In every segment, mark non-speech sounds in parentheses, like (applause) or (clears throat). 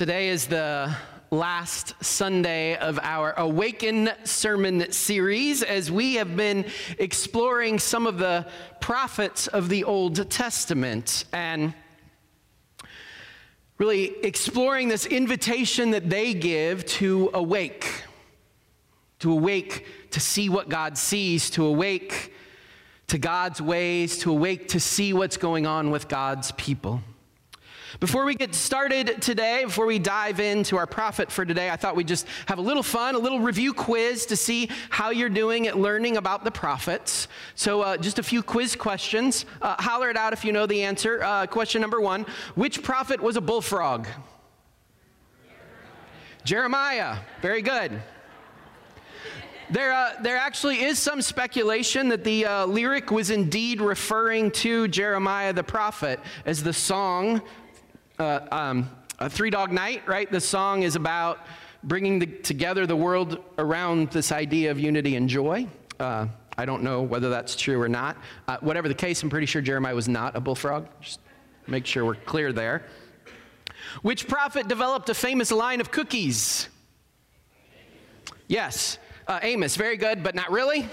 Today is the last Sunday of our Awaken sermon series as we have been exploring some of the prophets of the Old Testament and really exploring this invitation that they give to awake, to awake to see what God sees, to awake to God's ways, to awake to see what's going on with God's people. Before we get started today, before we dive into our prophet for today, I thought we'd just have a little fun, a little review quiz to see how you're doing at learning about the prophets. So, uh, just a few quiz questions. Uh, holler it out if you know the answer. Uh, question number one Which prophet was a bullfrog? Jeremiah. Very good. There, uh, there actually is some speculation that the uh, lyric was indeed referring to Jeremiah the prophet, as the song uh, um, a Three Dog Night, right? The song is about bringing the, together the world around this idea of unity and joy. Uh, I don't know whether that's true or not. Uh, whatever the case, I'm pretty sure Jeremiah was not a bullfrog. Just make sure we're clear there. Which prophet developed a famous line of cookies? Yes, uh, Amos. Very good, but not really.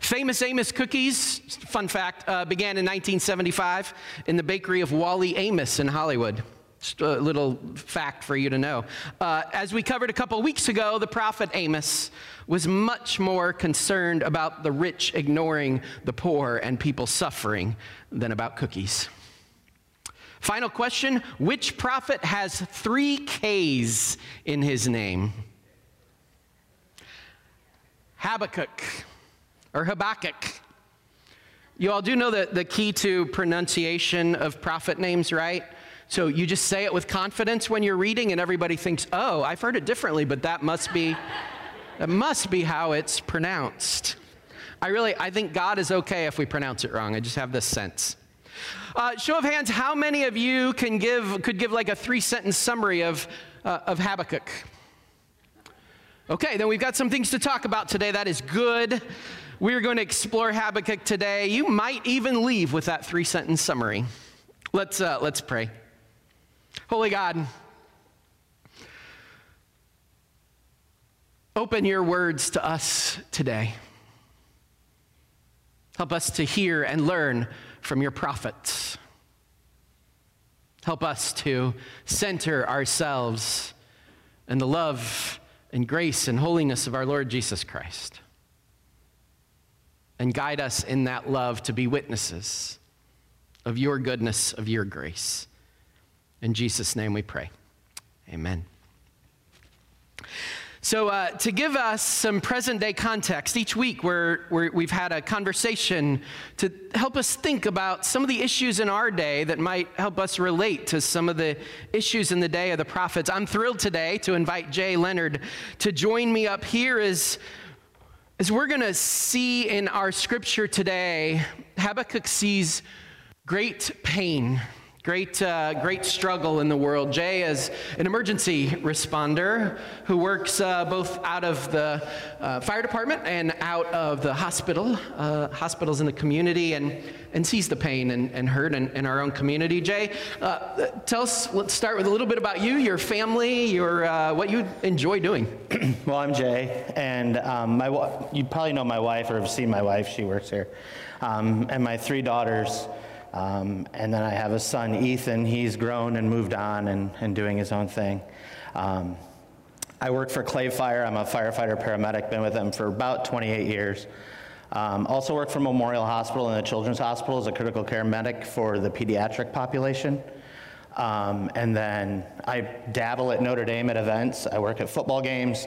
Famous Amos cookies, fun fact, uh, began in 1975 in the bakery of Wally Amos in Hollywood. Just a little fact for you to know. Uh, as we covered a couple weeks ago, the prophet Amos was much more concerned about the rich ignoring the poor and people suffering than about cookies. Final question Which prophet has three K's in his name? Habakkuk or Habakkuk. You all do know the, the key to pronunciation of prophet names, right? So you just say it with confidence when you're reading, and everybody thinks, oh, I've heard it differently, but that must be, (laughs) that must be how it's pronounced. I really, I think God is okay if we pronounce it wrong. I just have this sense. Uh, show of hands, how many of you can give, could give like a three sentence summary of, uh, of Habakkuk? Okay, then we've got some things to talk about today. That is good. We're going to explore Habakkuk today. You might even leave with that three sentence summary. Let's, uh, let's pray. Holy God, open your words to us today. Help us to hear and learn from your prophets. Help us to center ourselves in the love and grace and holiness of our Lord Jesus Christ and guide us in that love to be witnesses of your goodness, of your grace. In Jesus' name we pray. Amen. So, uh, to give us some present day context, each week we have had a conversation to help us think about some of the issues in our day that might help us relate to some of the issues in the day of the prophets. I'm thrilled today to invite Jay Leonard to join me up here as as we're going to see in our scripture today, Habakkuk sees great pain Great, uh, great struggle in the world. Jay is an emergency responder who works uh, both out of the uh, fire department and out of the hospital, uh, hospitals in the community, and, and sees the pain and, and hurt in, in our own community. Jay, uh, tell us, let's start with a little bit about you, your family, your, uh, what you enjoy doing. (clears throat) well, I'm Jay, and um, my, you probably know my wife or have seen my wife, she works here, um, and my three daughters. Um, and then I have a son, Ethan. He's grown and moved on and, and doing his own thing. Um, I work for Clay Fire. I'm a firefighter paramedic, been with them for about 28 years. Um, also work for Memorial Hospital and the Children's Hospital as a critical care medic for the pediatric population. Um, and then I dabble at Notre Dame at events. I work at football games.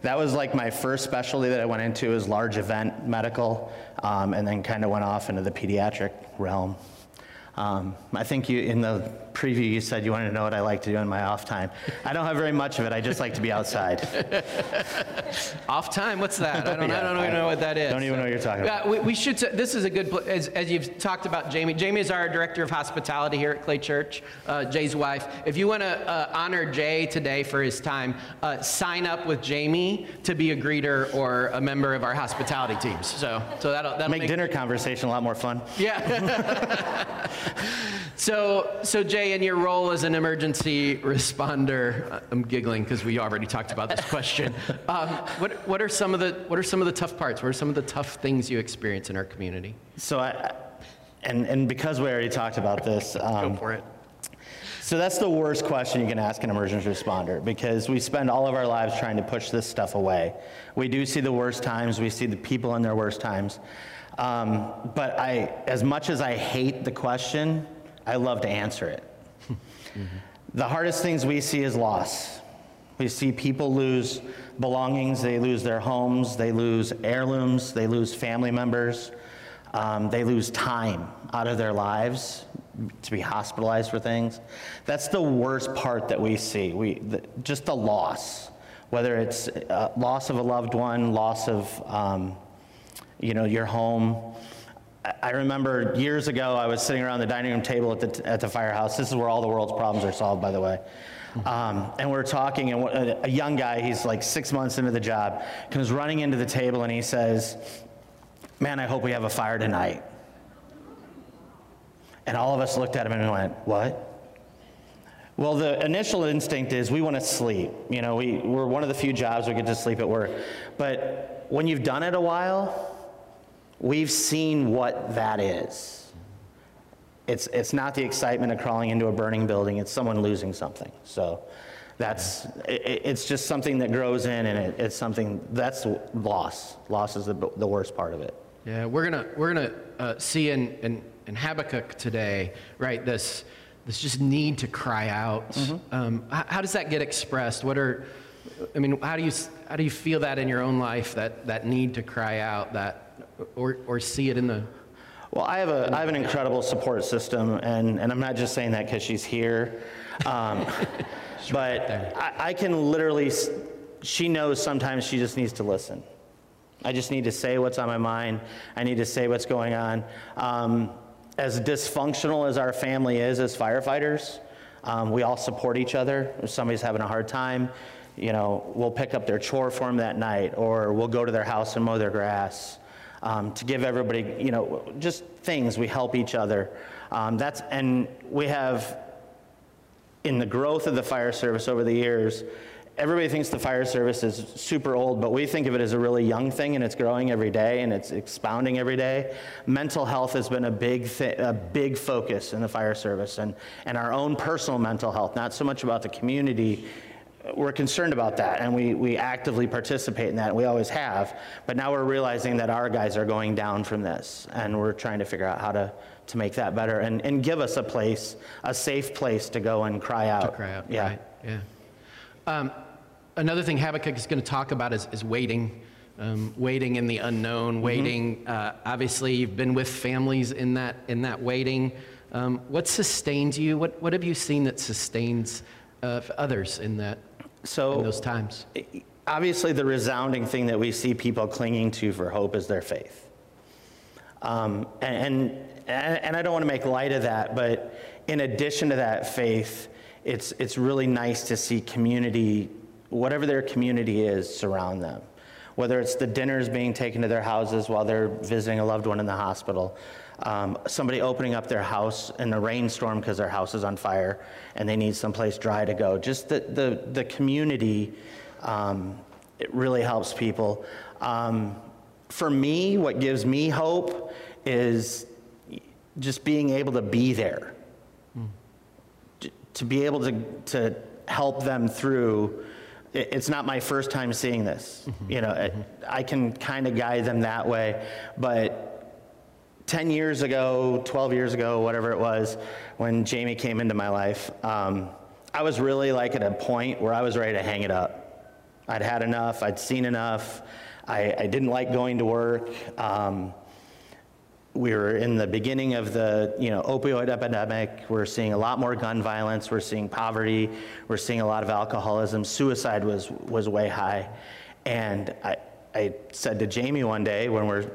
That was like my first specialty that I went into is large event medical, um, and then kind of went off into the pediatric realm. Um, I think you, in the preview, you said you wanted to know what I like to do in my off time. I don't have very much of it. I just like to be outside. (laughs) off time? What's that? I don't, yeah, I don't even know what that is. Don't even know what you're talking about. we, we, should. This is a good. As, as, you've talked about, Jamie. Jamie is our director of hospitality here at Clay Church. Uh, Jay's wife. If you want to uh, honor Jay today for his time, uh, sign up with Jamie to be a greeter or a member of our hospitality teams. So, so that'll, that'll make, make dinner conversation a lot more fun. Yeah. (laughs) so, so Jay in your role as an emergency responder? uh, I'm giggling because we already talked about this question. (laughs) Um, what, what, are some of the, what are some of the tough parts? What are some of the tough things you experience in our community? So I, and, and because we already talked about this, um, Go for it. So that's the worst question you can ask an emergency responder because we spend all of our lives trying to push this stuff away. We do see the worst times, we see the people in their worst times. Um, but I, as much as I hate the question, I love to answer it. (laughs) The hardest things we see is loss. We see people lose belongings, they lose their homes, they lose heirlooms, they lose family members, um, they lose time out of their lives to be hospitalized for things. That's the worst part that we see. We, the, just the loss, whether it's uh, loss of a loved one, loss of, um, you know, your home. I remember years ago, I was sitting around the dining room table at the, at the firehouse. This is where all the world's problems are solved, by the way. Um, and we're talking, and a young guy, he's like six months into the job, comes running into the table and he says, Man, I hope we have a fire tonight. And all of us looked at him and went, What? Well, the initial instinct is we want to sleep. You know, we, we're one of the few jobs we get to sleep at work. But when you've done it a while, we've seen what that is. It's, it's not the excitement of crawling into a burning building, it's someone losing something. So that's, it, it's just something that grows in, and it, it's something that's loss. Loss is the, the worst part of it. Yeah, we're gonna we're gonna uh, see in, in in Habakkuk today, right? This this just need to cry out. Mm-hmm. Um, how, how, does that get expressed? What are I mean, how do you how do you feel that in your own life? That that need to cry out, that or or see it in the well, I have, a, I have an incredible support system, and, and I'm not just saying that because she's here. Um, (laughs) but I, I, can literally, she knows sometimes she just needs to listen. I just need to say what's on my mind. I need to say what's going on. Um, as dysfunctional as our family is as firefighters, um, we all support each other. If somebody's having a hard time, you know, we'll pick up their chore for them that night, or we'll go to their house and mow their grass. Um, to give everybody, you know, just things we help each other. Um, that's and we have in the growth of the fire service over the years everybody thinks the fire service is super old, but we think of it as a really young thing and it's growing every day and it's expounding every day. Mental health has been a big, thi- a big focus in the fire service and, and our own personal mental health, not so much about the community. We're concerned about that and we, we actively participate in that. We always have. But now we're realizing that our guys are going down from this and we're trying to figure out how to, to make that better and, and give us a place, a safe place to go and cry out. To cry out, yeah. Right. Yeah. Um, another thing Habakkuk is going to talk about is, is waiting. Um, waiting in the unknown, mm-hmm. waiting. Uh, obviously, you've been with families in that in that waiting. Um, what sustains you? What what have you seen that sustains uh, others in that so in those times? Obviously, the resounding thing that we see people clinging to for hope is their faith. Um, and, and and I don't want to make light of that, but in addition to that faith, it's it's really nice to see community whatever their community is, surround them. Whether it's the dinners being taken to their houses while they're visiting a loved one in the hospital, um, somebody opening up their house in a rainstorm because their house is on fire and they need someplace dry to go. Just the, the, the community, um, it really helps people. Um, for me, what gives me hope is just being able to be there, mm. to be able to, to help them through it's not my first time seeing this. Mm-hmm. You know, mm-hmm. I can kind of guide them that way. But 10 years ago, 12 years ago, whatever it was, when Jamie came into my life, um, I was really like at a point where I was ready to hang it up. I'd had enough, I'd seen enough, I, I didn't like going to work. Um, we were in the beginning of the you know opioid epidemic. We're seeing a lot more gun violence. We're seeing poverty. We're seeing a lot of alcoholism. Suicide was was way high. And i i said to jamie one day when we're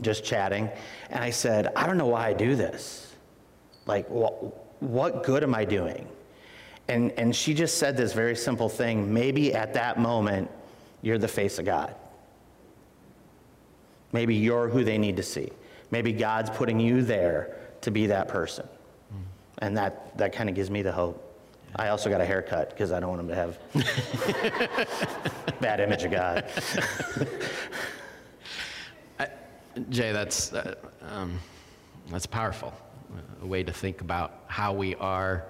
just chatting and i said i don't know why i do this. Like what, what good am i doing? And and she just said this very simple thing maybe at that moment you're the face of god. Maybe you're who they need to see Maybe God's putting you there to be that person. And that, that kind of gives me the hope. I also got a haircut because I don't want him to have (laughs) bad image of God. Jay, that's, uh, um, that's powerful. A way to think about how we are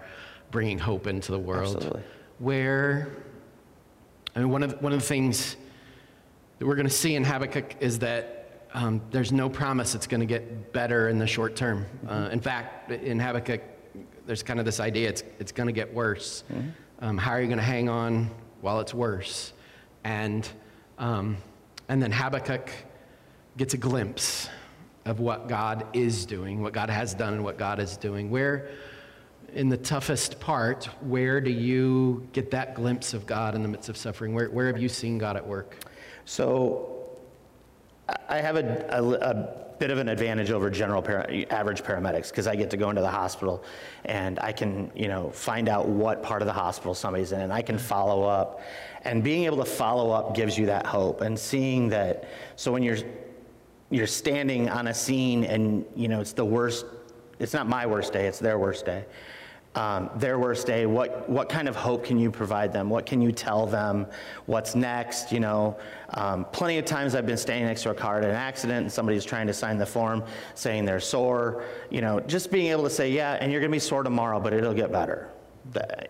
bringing hope into the world. Absolutely. Where, I mean, one of, the, one of the things that we're going to see in Habakkuk is that um, there's no promise it's going to get better in the short term. Uh, in fact, in Habakkuk, there's kind of this idea it's, it's going to get worse. Um, how are you going to hang on while it's worse? And, um, and then Habakkuk gets a glimpse of what God is doing, what God has done, and what God is doing. Where, in the toughest part, where do you get that glimpse of God in the midst of suffering? Where, where have you seen God at work? So I- have a, a, a bit of an advantage over general para, average paramedics because I get to go into the hospital and I can, you know, find out what part of the hospital somebody's in and I can follow up. And being able to follow up gives you that hope and seeing that. So when you're you're standing on a scene and you know it's the worst it's not my worst day it's their worst day um, their worst day what what kind of hope can you provide them? What can you tell them? What's next you know? Um, plenty of times i've been standing next to a car at an accident and somebody's trying to sign the form saying they're sore you know just being able to say yeah and you're going to be sore tomorrow but it'll get better.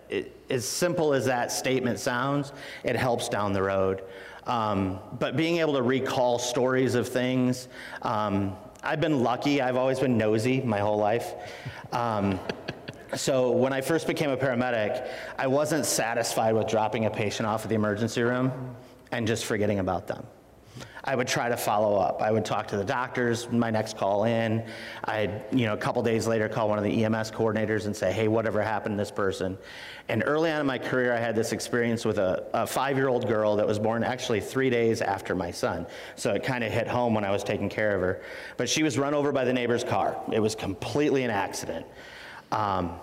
It- as simple as that statement sounds it helps down the road. Um, but being able to recall stories of things, um, I've been lucky. I've always been nosy my whole life. So when I first became a paramedic, I wasn't satisfied with dropping a patient off at the emergency room and just forgetting about them. I would try to follow up. I would talk to the doctors, my next call in. I'd, you know, a couple days later call one of the EMS coordinators and say, hey, whatever happened to this person? And early on in my career, I had this experience with a, a five-year-old girl that was born actually three days after my son. So it kind of hit home when I was taking care of her. But she was run over by the neighbor's car. It was completely an accident. Um,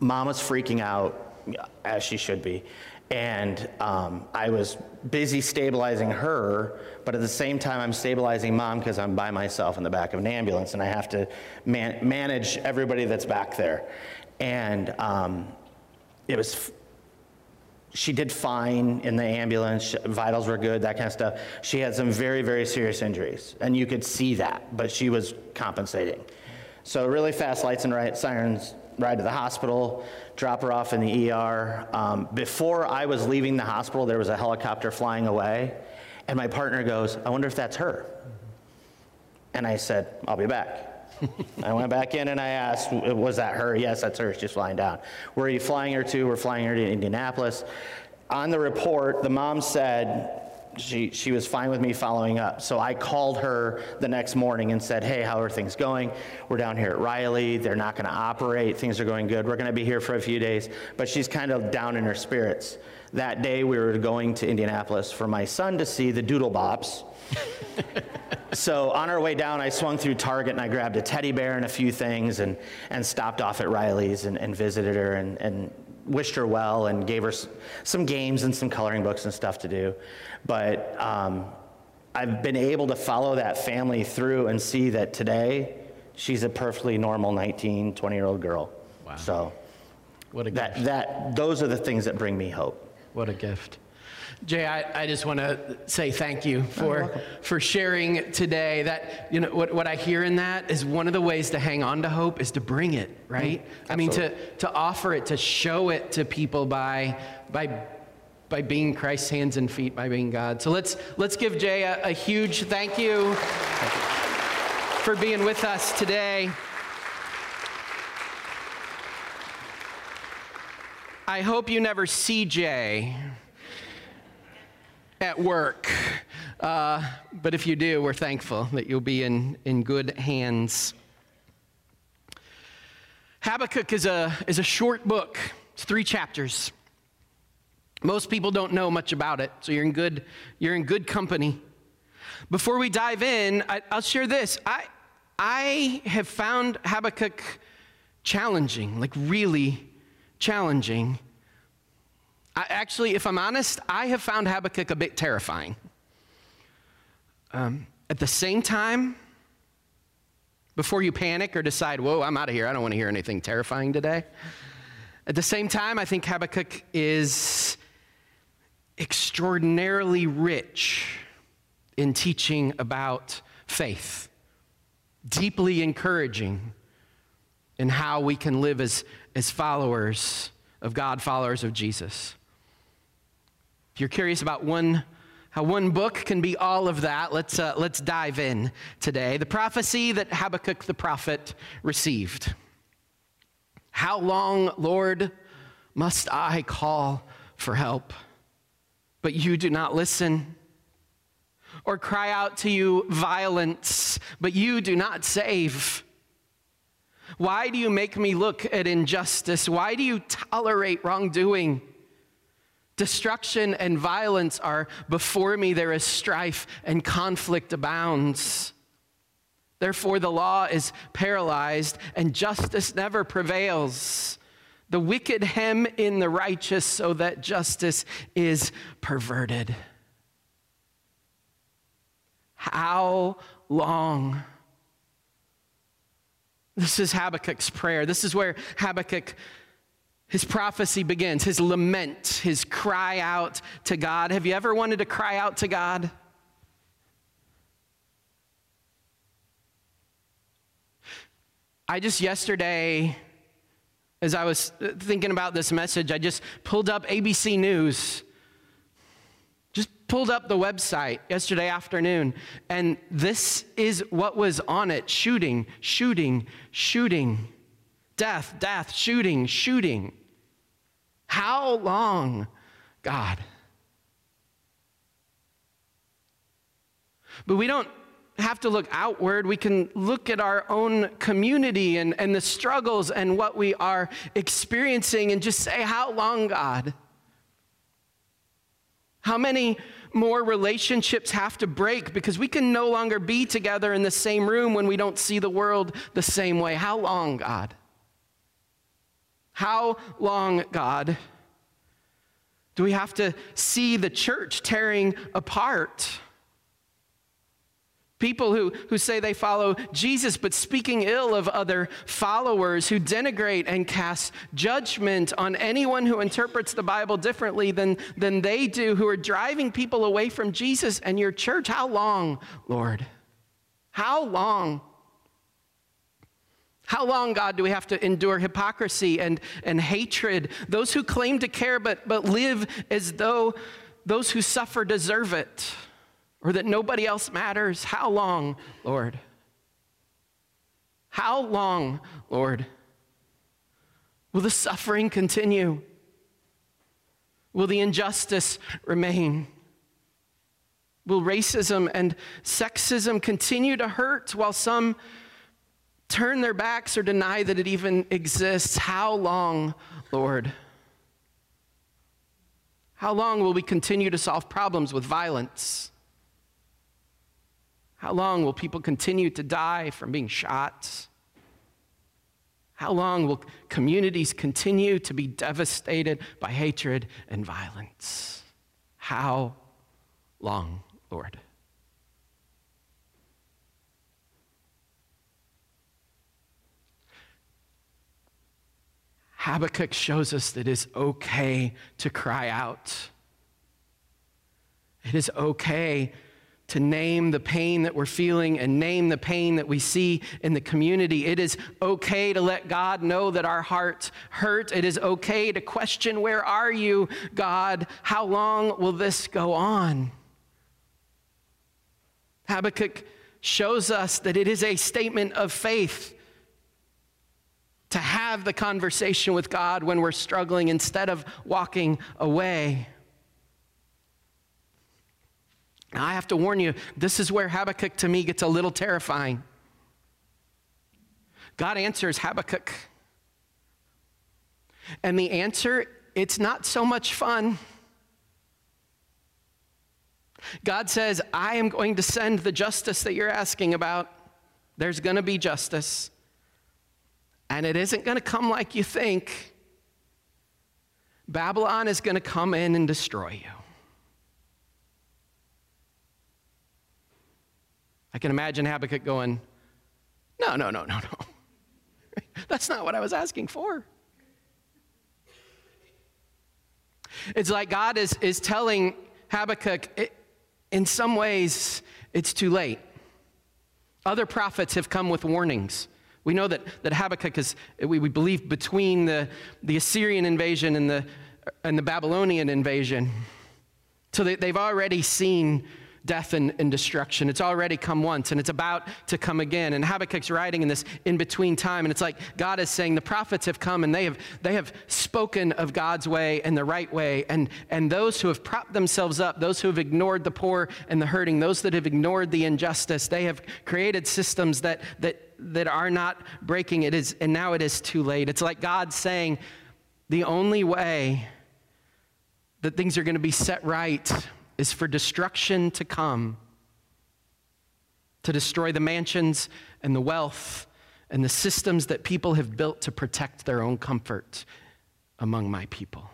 mom was freaking out, as she should be. And um, I was busy stabilizing her, but at the same time, I'm stabilizing mom because I'm by myself in the back of an ambulance and I have to man- manage everybody that's back there. And um, it was, she did fine in the ambulance, vitals were good, that kind of stuff. She had some very, very serious injuries, and you could see that, but she was compensating. So really fast lights and right, sirens, ride to the hospital, drop her off in the ER. Um, before I was leaving the hospital, there was a helicopter flying away, and my partner goes, I wonder if that's her. And I said, I'll be back. (laughs) I went back in and I asked, was that her? Yes, that's her. She's flying down. Where are you flying her to? We're flying her to Indianapolis. On the report, the mom said she, she was fine with me following up. So I called her the next morning and said, hey, how are things going? We're down here at Riley. They're not going to operate. Things are going good. We're going to be here for a few days. But she's kind of down in her spirits. That day, we were going to Indianapolis for my son to see the Doodlebops. (laughs) So on our way down, I swung through Target and I grabbed a teddy bear and a few things and, and stopped off at Riley's and, and visited her and, and wished her well and gave her some games and some coloring books and stuff to do. But um, I've been able to follow that family through and see that today she's a perfectly normal 19, 20 year old girl. Wow. So What a that, that, those are the things that bring me hope. What a gift. Jay, I, I just want to say thank you for, for sharing today. That, you know, what, what I hear in that is one of the ways to hang on to hope is to bring it, right? I mean, to, to offer it, to show it to people by, by, by being Christ's hands and feet, by being God. So let's, let's give Jay a, a huge thank you for being with us today. I hope you never see Jay at work. Uh, but if you do, we're thankful that you'll be in, in good hands. Habakkuk is a, is a short book, it's three chapters. Most people don't know much about it, so you're in good, you're in good company. Before we dive in, I, I'll share this. I, I have found Habakkuk challenging, like really challenging. I, actually, if I'm honest, I have found Habakkuk a bit terrifying. Um, at the same time, before you panic or decide, whoa, I'm out of here. I don't want to hear anything terrifying today. At the same time, I think Habakkuk is extraordinarily rich in teaching about faith, deeply encouraging in how we can live as, as followers of God, followers of Jesus. If you're curious about one, how one book can be all of that, let's, uh, let's dive in today. The prophecy that Habakkuk the prophet received. How long, Lord, must I call for help? But you do not listen. Or cry out to you violence, but you do not save. Why do you make me look at injustice? Why do you tolerate wrongdoing? Destruction and violence are before me. There is strife and conflict abounds. Therefore, the law is paralyzed and justice never prevails. The wicked hem in the righteous so that justice is perverted. How long? This is Habakkuk's prayer. This is where Habakkuk, his prophecy begins, his lament, his cry out to God. Have you ever wanted to cry out to God? I just yesterday, as I was thinking about this message, I just pulled up ABC News. Just pulled up the website yesterday afternoon, and this is what was on it shooting, shooting, shooting, death, death, shooting, shooting. How long, God? But we don't have to look outward. We can look at our own community and, and the struggles and what we are experiencing and just say, How long, God? How many more relationships have to break because we can no longer be together in the same room when we don't see the world the same way? How long, God? How long, God, do we have to see the church tearing apart? People who, who say they follow Jesus, but speaking ill of other followers, who denigrate and cast judgment on anyone who interprets the Bible differently than, than they do, who are driving people away from Jesus and your church. How long, Lord? How long? How long, God, do we have to endure hypocrisy and, and hatred? Those who claim to care but, but live as though those who suffer deserve it or that nobody else matters. How long, Lord? How long, Lord? Will the suffering continue? Will the injustice remain? Will racism and sexism continue to hurt while some turn their backs or deny that it even exists? How long, Lord? How long will we continue to solve problems with violence? How long will people continue to die from being shot? How long will communities continue to be devastated by hatred and violence? How long, Lord? Habakkuk shows us that it is okay to cry out. It is okay to name the pain that we're feeling and name the pain that we see in the community. It is okay to let God know that our hearts hurt. It is okay to question, Where are you, God? How long will this go on? Habakkuk shows us that it is a statement of faith to have the conversation with God when we're struggling instead of walking away. Now, I have to warn you, this is where Habakkuk to me gets a little terrifying. God answers Habakkuk. And the answer, it's not so much fun. God says, I am going to send the justice that you're asking about. There's going to be justice. And it isn't going to come like you think. Babylon is going to come in and destroy you. I can imagine Habakkuk going, No, no, no, no, no. (laughs) That's not what I was asking for. It's like God is, is telling Habakkuk, it, in some ways, it's too late. Other prophets have come with warnings. We know that, that Habakkuk is, we, we believe, between the, the Assyrian invasion and the, and the Babylonian invasion. So they, they've already seen death and, and, destruction. It's already come once and it's about to come again. And Habakkuk's writing in this in between time, and it's like God is saying the prophets have come and they have they have spoken of God's way and the right way. And and those who have propped themselves up, those who have ignored the poor and the hurting, those that have ignored the injustice, they have created systems that that that are not breaking. It is, and now it is too late. It's like God saying, the only way that things are going to be set right is for destruction to come, to destroy the mansions and the wealth and the systems that people have built to protect their own comfort among my people.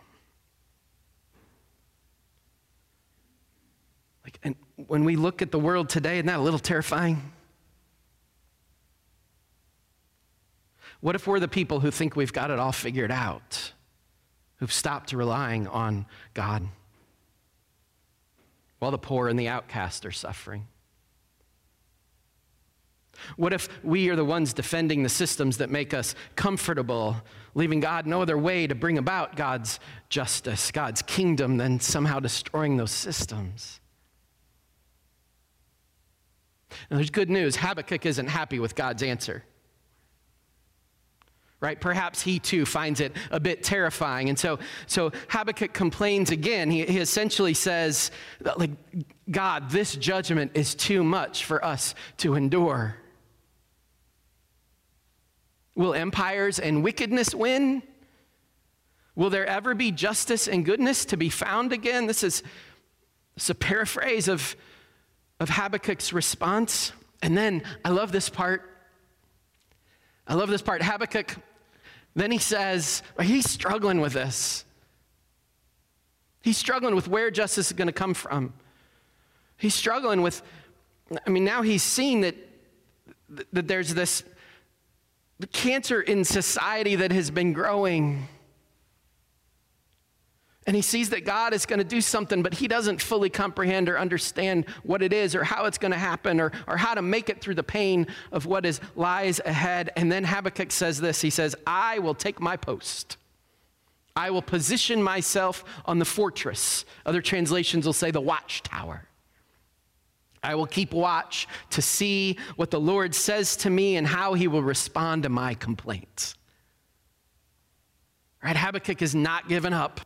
Like, and when we look at the world today, isn't that a little terrifying? What if we're the people who think we've got it all figured out, who've stopped relying on God? while the poor and the outcast are suffering? What if we are the ones defending the systems that make us comfortable, leaving God no other way to bring about God's justice, God's kingdom, than somehow destroying those systems? Now, there's good news Habakkuk isn't happy with God's answer right? Perhaps he too finds it a bit terrifying. And so, so Habakkuk complains again. He, he essentially says, like, God, this judgment is too much for us to endure. Will empires and wickedness win? Will there ever be justice and goodness to be found again? This is, this is a paraphrase of, of Habakkuk's response. And then I love this part. I love this part. Habakkuk then he says, he's struggling with this. He's struggling with where justice is going to come from. He's struggling with, I mean, now he's seen that, that there's this cancer in society that has been growing. And he sees that God is going to do something, but he doesn't fully comprehend or understand what it is or how it's going to happen or, or how to make it through the pain of what is lies ahead. And then Habakkuk says this He says, I will take my post. I will position myself on the fortress. Other translations will say the watchtower. I will keep watch to see what the Lord says to me and how he will respond to my complaints. Right? Habakkuk is not given up.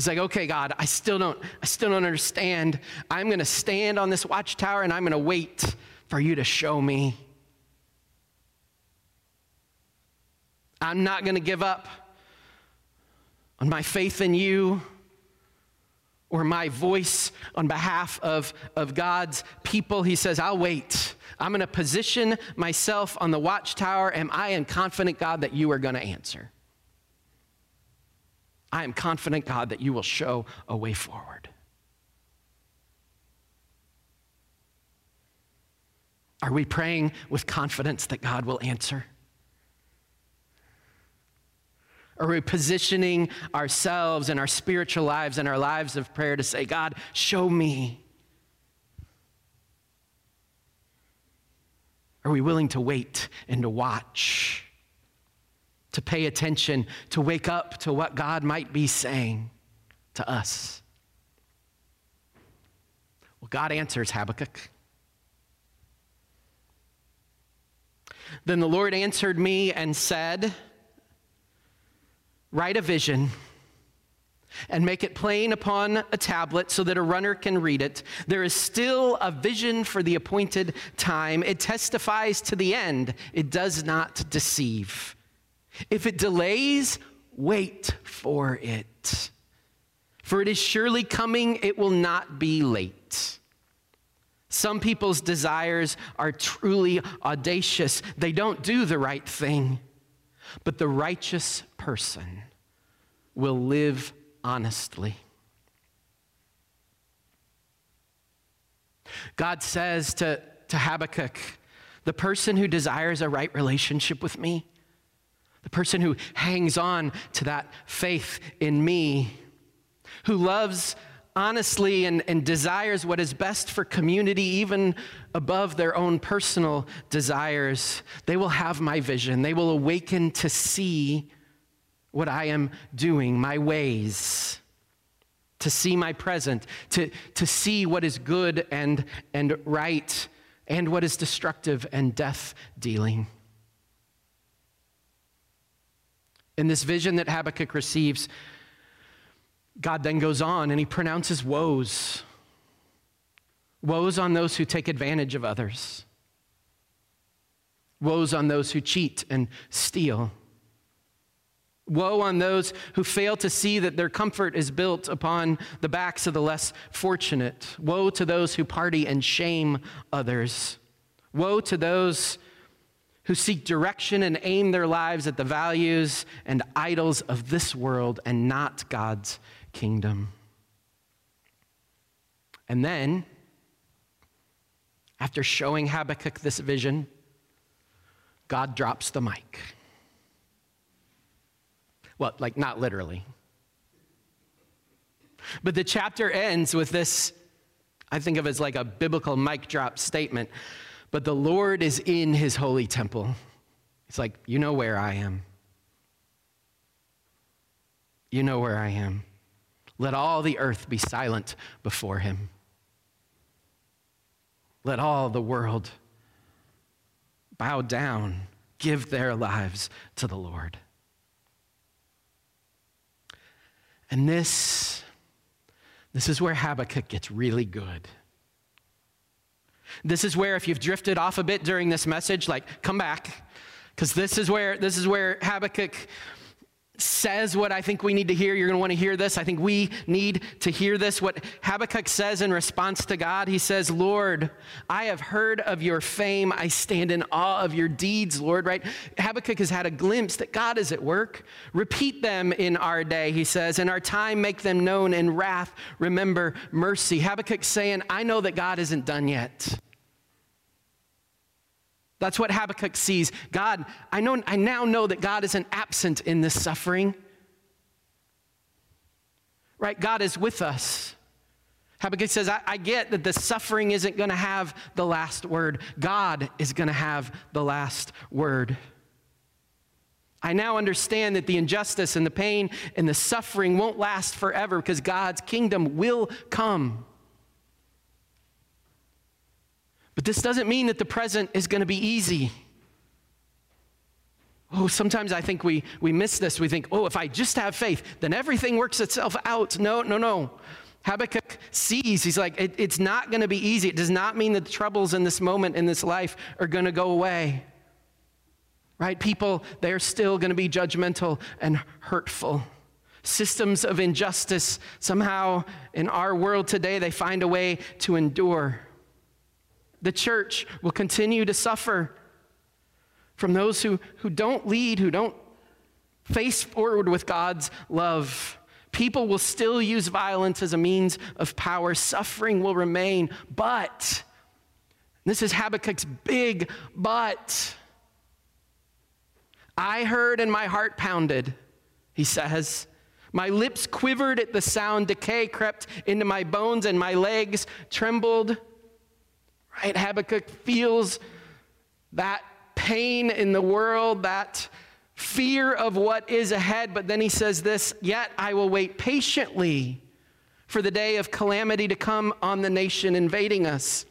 He's like, okay, God, I still don't, I still don't understand. I'm going to stand on this watchtower and I'm going to wait for you to show me. I'm not going to give up on my faith in you or my voice on behalf of, of God's people. He says, I'll wait. I'm going to position myself on the watchtower, Am I in confident, God, that you are going to answer. I am confident, God, that you will show a way forward. Are we praying with confidence that God will answer? Are we positioning ourselves and our spiritual lives and our lives of prayer to say, God, show me? Are we willing to wait and to watch? To pay attention, to wake up to what God might be saying to us. Well, God answers Habakkuk. Then the Lord answered me and said, Write a vision and make it plain upon a tablet so that a runner can read it. There is still a vision for the appointed time. It testifies to the end, it does not deceive. If it delays, wait for it. For it is surely coming, it will not be late. Some people's desires are truly audacious. They don't do the right thing, but the righteous person will live honestly. God says to, to Habakkuk, the person who desires a right relationship with me, the person who hangs on to that faith in me, who loves honestly and, and desires what is best for community, even above their own personal desires, they will have my vision. They will awaken to see what I am doing, my ways, to see my present, to, to see what is good and, and right, and what is destructive and death dealing. In this vision that Habakkuk receives, God then goes on and he pronounces woes. Woes on those who take advantage of others. Woes on those who cheat and steal. Woe on those who fail to see that their comfort is built upon the backs of the less fortunate. Woe to those who party and shame others. Woe to those who seek direction and aim their lives at the values and idols of this world and not God's kingdom. And then, after showing Habakkuk this vision, God drops the mic. Well, like not literally. But the chapter ends with this, I think of it as like a biblical mic drop statement. But the Lord is in his holy temple. It's like, you know where I am. You know where I am. Let all the earth be silent before him. Let all the world bow down, give their lives to the Lord. And this, this is where Habakkuk gets really good. This is where, if you've drifted off a bit during this message, like come back, because this is where this is where Habakkuk says what I think we need to hear. You're going to want to hear this. I think we need to hear this. What Habakkuk says in response to God, he says, Lord, I have heard of your fame. I stand in awe of your deeds, Lord, right? Habakkuk has had a glimpse that God is at work. Repeat them in our day, he says. In our time, make them known. In wrath, remember mercy. Habakkuk saying, I know that God isn't done yet. That's what Habakkuk sees. God, I, know, I now know that God isn't absent in this suffering. Right? God is with us. Habakkuk says, I, I get that the suffering isn't going to have the last word. God is going to have the last word. I now understand that the injustice and the pain and the suffering won't last forever because God's kingdom will come. But this doesn't mean that the present is going to be easy. Oh, sometimes I think we, we miss this. We think, oh, if I just have faith, then everything works itself out. No, no, no. Habakkuk sees, he's like, it, it's not going to be easy. It does not mean that the troubles in this moment in this life are going to go away. Right? People, they're still going to be judgmental and hurtful. Systems of injustice, somehow in our world today, they find a way to endure. The church will continue to suffer from those who, who don't lead, who don't face forward with God's love. People will still use violence as a means of power. Suffering will remain, but, this is Habakkuk's big but. I heard and my heart pounded, he says. My lips quivered at the sound. Decay crept into my bones and my legs trembled right? Habakkuk feels that pain in the world, that fear of what is ahead, but then he says this Yet I will wait patiently for the day of calamity to come on the nation invading us.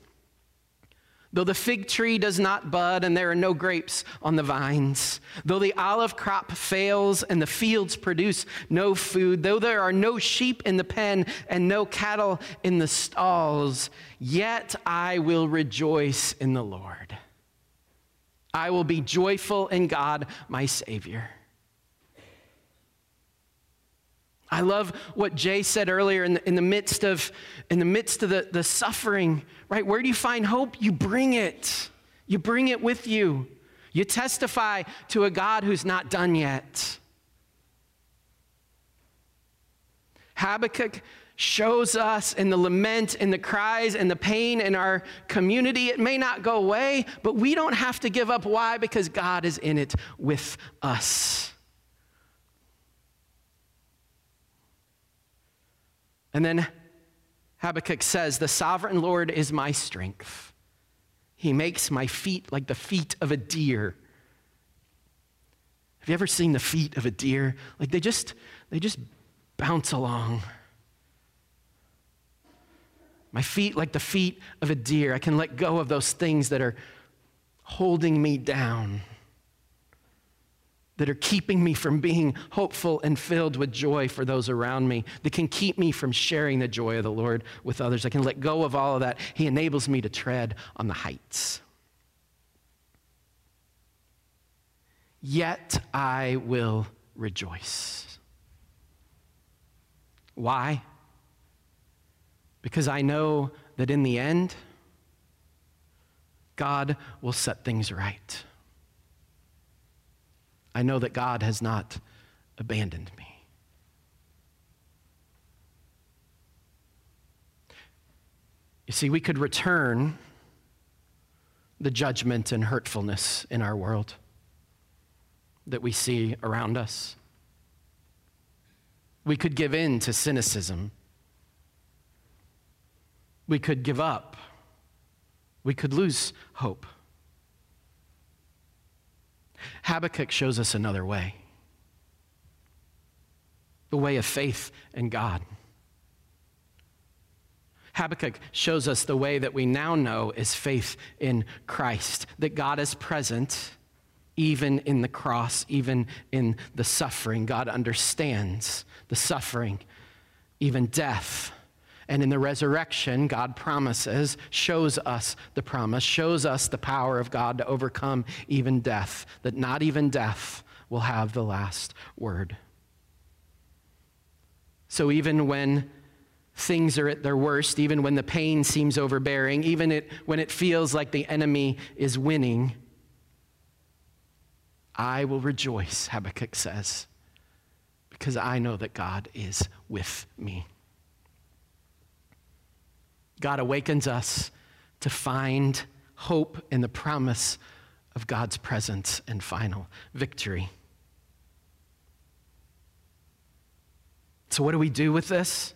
Though the fig tree does not bud and there are no grapes on the vines, though the olive crop fails and the fields produce no food, though there are no sheep in the pen and no cattle in the stalls, yet I will rejoice in the Lord. I will be joyful in God, my Savior. I love what Jay said earlier in the, in the midst of, in the, midst of the, the suffering, right? Where do you find hope? You bring it. You bring it with you. You testify to a God who's not done yet. Habakkuk shows us in the lament, in the cries, and the pain in our community. It may not go away, but we don't have to give up. Why? Because God is in it with us. And then Habakkuk says, The sovereign Lord is my strength. He makes my feet like the feet of a deer. Have you ever seen the feet of a deer? Like they just they just bounce along. My feet like the feet of a deer. I can let go of those things that are holding me down, that are keeping me from being hopeful and filled with joy for those around me, that can keep me from sharing the joy of the Lord with others. I can let go of all of that. He enables me to tread on the heights. Yet I will rejoice. Why? because I know that in the end, God will set things right. I know that God has not abandoned me. You see, we could return the judgment and hurtfulness in our world that we see around us. We could give in to cynicism we could give up. We could lose hope. Habakkuk shows us another way the way of faith in God. Habakkuk shows us the way that we now know is faith in Christ, that God is present even in the cross, even in the suffering. God understands the suffering, even death. And in the resurrection, God promises, shows us the promise, shows us the power of God to overcome even death, that not even death will have the last word. So even when things are at their worst, even when the pain seems overbearing, even it, when it feels like the enemy is winning, I will rejoice, Habakkuk says, because I know that God is with me. God awakens us to find hope in the promise of God's presence and final victory. So, what do we do with this?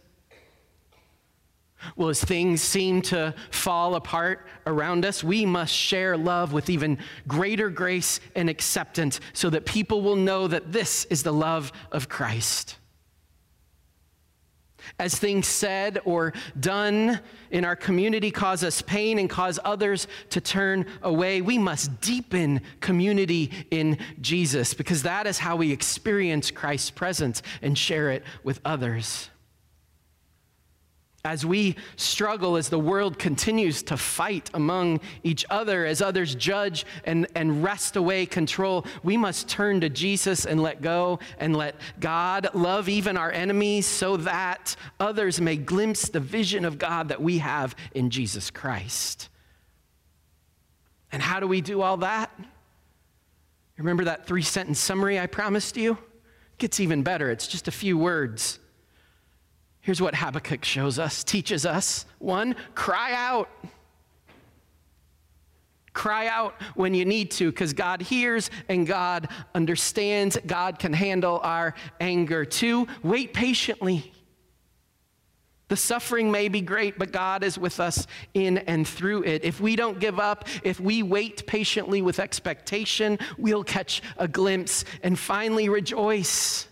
Well, as things seem to fall apart around us, we must share love with even greater grace and acceptance so that people will know that this is the love of Christ. As things said or done in our community cause us pain and cause others to turn away, we must deepen community in Jesus because that is how we experience Christ's presence and share it with others as we struggle, as the world continues to fight among each other, as others judge and, and wrest away control, we must turn to Jesus and let go and let God love even our enemies so that others may glimpse the vision of God that we have in Jesus Christ. And how do we do all that? Remember that three sentence summary I promised you? It gets even better. It's just a few words. Here's what Habakkuk shows us, teaches us. One, cry out. Cry out when you need to because God hears and God understands. God can handle our anger. Two, wait patiently. The suffering may be great, but God is with us in and through it. If we don't give up, if we wait patiently with expectation, we'll catch a glimpse and finally rejoice.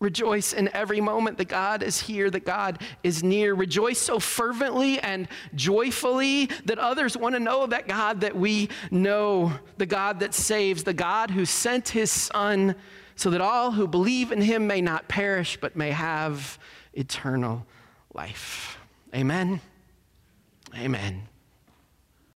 Rejoice in every moment that God is here, that God is near. Rejoice so fervently and joyfully that others want to know that God that we know, the God that saves, the God who sent his Son so that all who believe in him may not perish but may have eternal life. Amen. Amen.